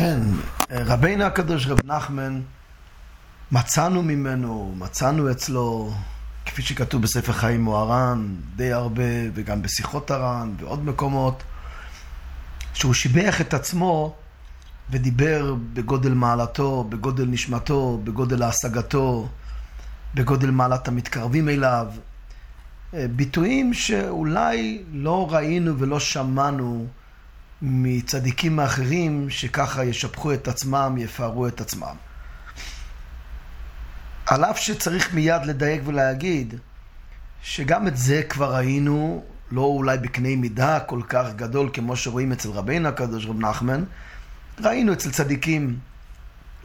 כן, רבינו הקדוש רב נחמן, מצאנו ממנו, מצאנו אצלו, כפי שכתוב בספר חיים מוהר"ן, די הרבה, וגם בשיחות הר"ן ועוד מקומות, שהוא שיבח את עצמו ודיבר בגודל מעלתו, בגודל נשמתו, בגודל השגתו, בגודל מעלת המתקרבים אליו. ביטויים שאולי לא ראינו ולא שמענו מצדיקים האחרים שככה ישבחו את עצמם, יפארו את עצמם. על אף שצריך מיד לדייק ולהגיד שגם את זה כבר ראינו, לא אולי בקנה מידה כל כך גדול כמו שרואים אצל רבינו הקדוש רב נחמן, ראינו אצל צדיקים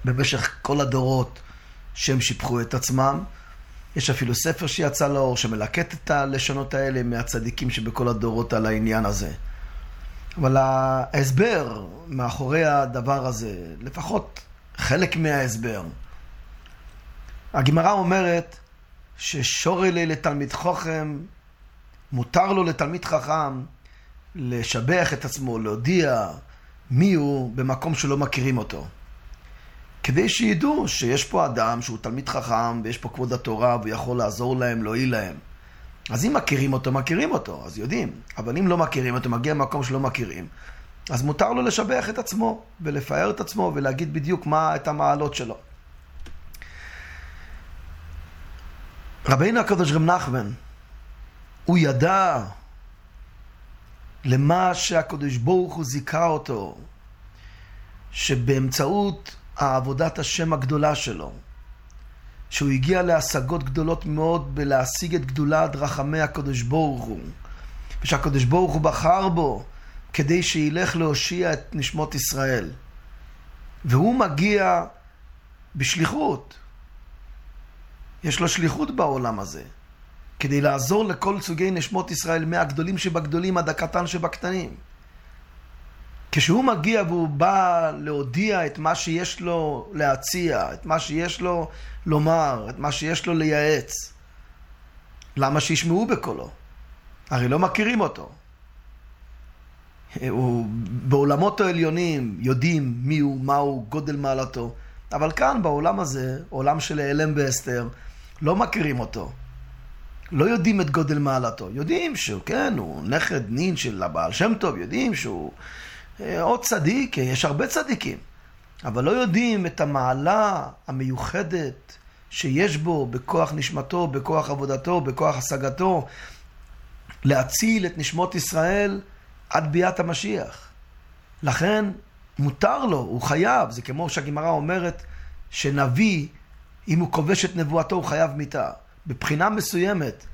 במשך כל הדורות שהם שיבחו את עצמם. יש אפילו ספר שיצא לאור שמלקט את הלשונות האלה מהצדיקים שבכל הדורות על העניין הזה. אבל ההסבר מאחורי הדבר הזה, לפחות חלק מההסבר, הגמרא אומרת ששורי לתלמיד חוכם, מותר לו לתלמיד חכם לשבח את עצמו, להודיע מי הוא במקום שלא מכירים אותו. כדי שידעו שיש פה אדם שהוא תלמיד חכם ויש פה כבוד התורה והוא יכול לעזור להם, להועיל להם. אז אם מכירים אותו, מכירים אותו, אז יודעים. אבל אם לא מכירים אותו, מגיע למקום שלא מכירים, אז מותר לו לשבח את עצמו ולפאר את עצמו ולהגיד בדיוק מה את המעלות שלו. רבינו הקדוש רב נחמן, הוא ידע למה שהקדוש ברוך הוא זיכה אותו, שבאמצעות העבודת השם הגדולה שלו, שהוא הגיע להשגות גדולות מאוד בלהשיג את גדולת רחמי הקדוש ברוך הוא, ושהקדוש ברוך הוא בחר בו כדי שילך להושיע את נשמות ישראל. והוא מגיע בשליחות. יש לו שליחות בעולם הזה, כדי לעזור לכל סוגי נשמות ישראל, מהגדולים שבגדולים עד הקטן שבקטנים. כשהוא מגיע והוא בא להודיע את מה שיש לו להציע, את מה שיש לו לומר, את מה שיש לו לייעץ, למה שישמעו בקולו? הרי לא מכירים אותו. הוא, בעולמות העליונים יודעים מי הוא, מהו, גודל מעלתו, אבל כאן בעולם הזה, עולם של העלם ואסתר, לא מכירים אותו. לא יודעים את גודל מעלתו. יודעים שהוא, כן, הוא נכד נין של הבעל שם טוב, יודעים שהוא אה, עוד צדיק, יש הרבה צדיקים, אבל לא יודעים את המעלה המיוחדת שיש בו בכוח נשמתו, בכוח עבודתו, בכוח השגתו, להציל את נשמות ישראל עד ביאת המשיח. לכן מותר לו, הוא חייב, זה כמו שהגמרא אומרת שנביא, אם הוא כובש את נבואתו, הוא חייב מיתה. בבחינה מסוימת,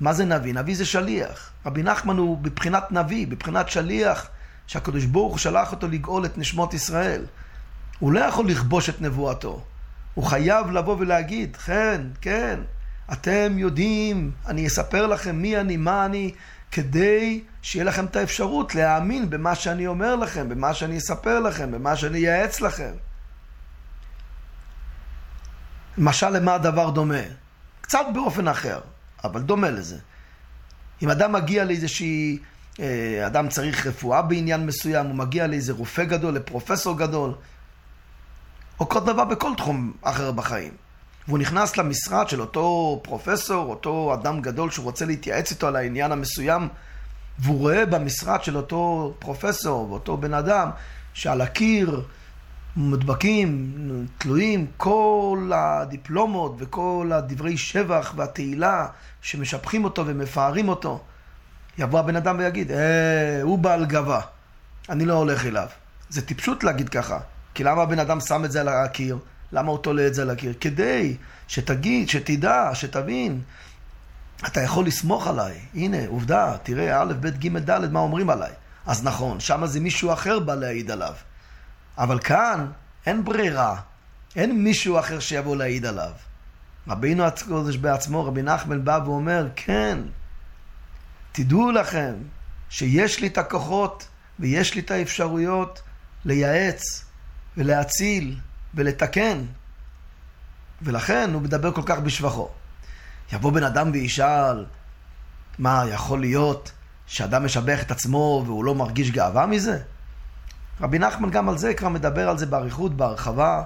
מה זה נביא? נביא זה שליח. רבי נחמן הוא בבחינת נביא, בבחינת שליח. שהקדוש ברוך הוא שלח אותו לגאול את נשמות ישראל. הוא לא יכול לכבוש את נבואתו. הוא חייב לבוא ולהגיד, כן, כן, אתם יודעים, אני אספר לכם מי אני, מה אני, כדי שיהיה לכם את האפשרות להאמין במה שאני אומר לכם, במה שאני אספר לכם, במה שאני אייעץ לכם. משל למה הדבר דומה? קצת באופן אחר, אבל דומה לזה. אם אדם מגיע לאיזושהי אה, אדם צריך רפואה בעניין מסוים, הוא מגיע לאיזה רופא גדול, לפרופסור גדול, או כל דבר בכל תחום אחר בחיים. והוא נכנס למשרד של אותו פרופסור, אותו אדם גדול שהוא רוצה להתייעץ איתו על העניין המסוים, והוא רואה במשרד של אותו פרופסור ואותו בן אדם שעל הקיר מודבקים, תלויים כל הדיפלומות וכל הדברי שבח והתהילה שמשבחים אותו ומפארים אותו. יבוא הבן אדם ויגיד, אה, הוא בעל גבה, אני לא הולך אליו. זה טיפשות להגיד ככה. כי למה הבן אדם שם את זה על הקיר? למה הוא תולה את זה על הקיר? כדי שתגיד, שתדע, שתבין. אתה יכול לסמוך עליי. הנה, עובדה, תראה, א', ב', ג', ד', מה אומרים עליי. אז נכון, שם זה מישהו אחר בא להעיד עליו. אבל כאן אין ברירה. אין מישהו אחר שיבוא להעיד עליו. רבינו הקודש בעצמו, רבי נחמן בא ואומר, כן, תדעו לכם שיש לי את הכוחות ויש לי את האפשרויות לייעץ ולהציל ולתקן. ולכן הוא מדבר כל כך בשבחו. יבוא בן אדם וישאל, מה, יכול להיות שאדם משבח את עצמו והוא לא מרגיש גאווה מזה? רבי נחמן גם על זה כבר מדבר על זה באריכות, בהרחבה,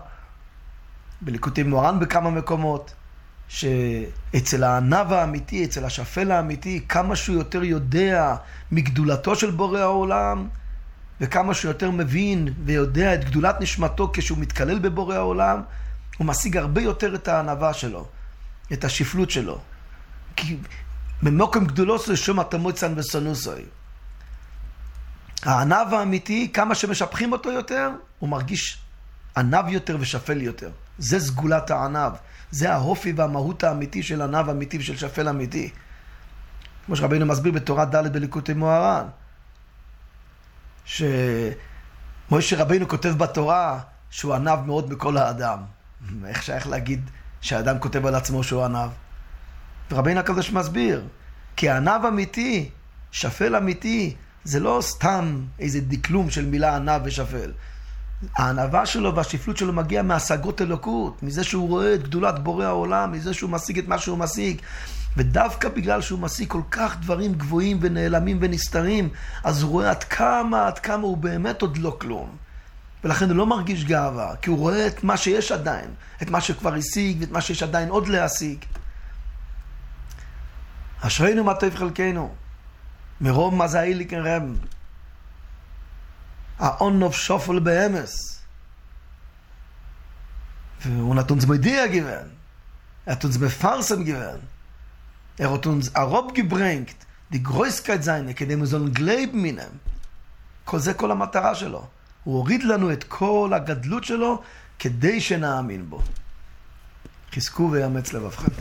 בליקוטי מורן בכמה מקומות, שאצל הענב האמיתי, אצל השפל האמיתי, כמה שהוא יותר יודע מגדולתו של בורא העולם, וכמה שהוא יותר מבין ויודע את גדולת נשמתו כשהוא מתקלל בבורא העולם, הוא משיג הרבה יותר את הענווה שלו, את השפלות שלו. כי במוקם גדולוסו שום התמוצן וסונוסוי. הענב האמיתי, כמה שמשבחים אותו יותר, הוא מרגיש ענב יותר ושפל יותר. זה סגולת הענב. זה האופי והמהות האמיתי של ענב אמיתי ושל שפל אמיתי. כמו שרבינו מסביר בתורה ד' בליקוטי מוהר"ן. שמוישה רבינו כותב בתורה שהוא ענב מאוד מכל האדם. איך שייך להגיד שהאדם כותב על עצמו שהוא ענב? ורבינו הקדוש מסביר, כי ענב אמיתי, שפל אמיתי, זה לא סתם איזה דקלום של מילה ענב ושפל. הענווה שלו והשפלות שלו מגיע מהשגות אלוקות, מזה שהוא רואה את גדולת בורא העולם, מזה שהוא משיג את מה שהוא משיג. ודווקא בגלל שהוא משיג כל כך דברים גבוהים ונעלמים ונסתרים, אז הוא רואה עד כמה, עד כמה הוא באמת עוד לא כלום. ולכן הוא לא מרגיש גאווה, כי הוא רואה את מה שיש עדיין, את מה שכבר השיג ואת מה שיש עדיין עוד להשיג. אשרינו מה טוב חלקנו, מרוב האיליקן רב. האונוב שופל באמס. Und hat uns mit dir gewöhnt. Er hat uns befarsam gewöhnt. Er hat uns arop gebringt, die Größkeit seine, כדי wir sollen glauben in ihm. כל זה כל המטרה שלו. הוא הוריד לנו את כל הגדלות שלו כדי שנאמין בו. חזקו ויאמץ לבבכם.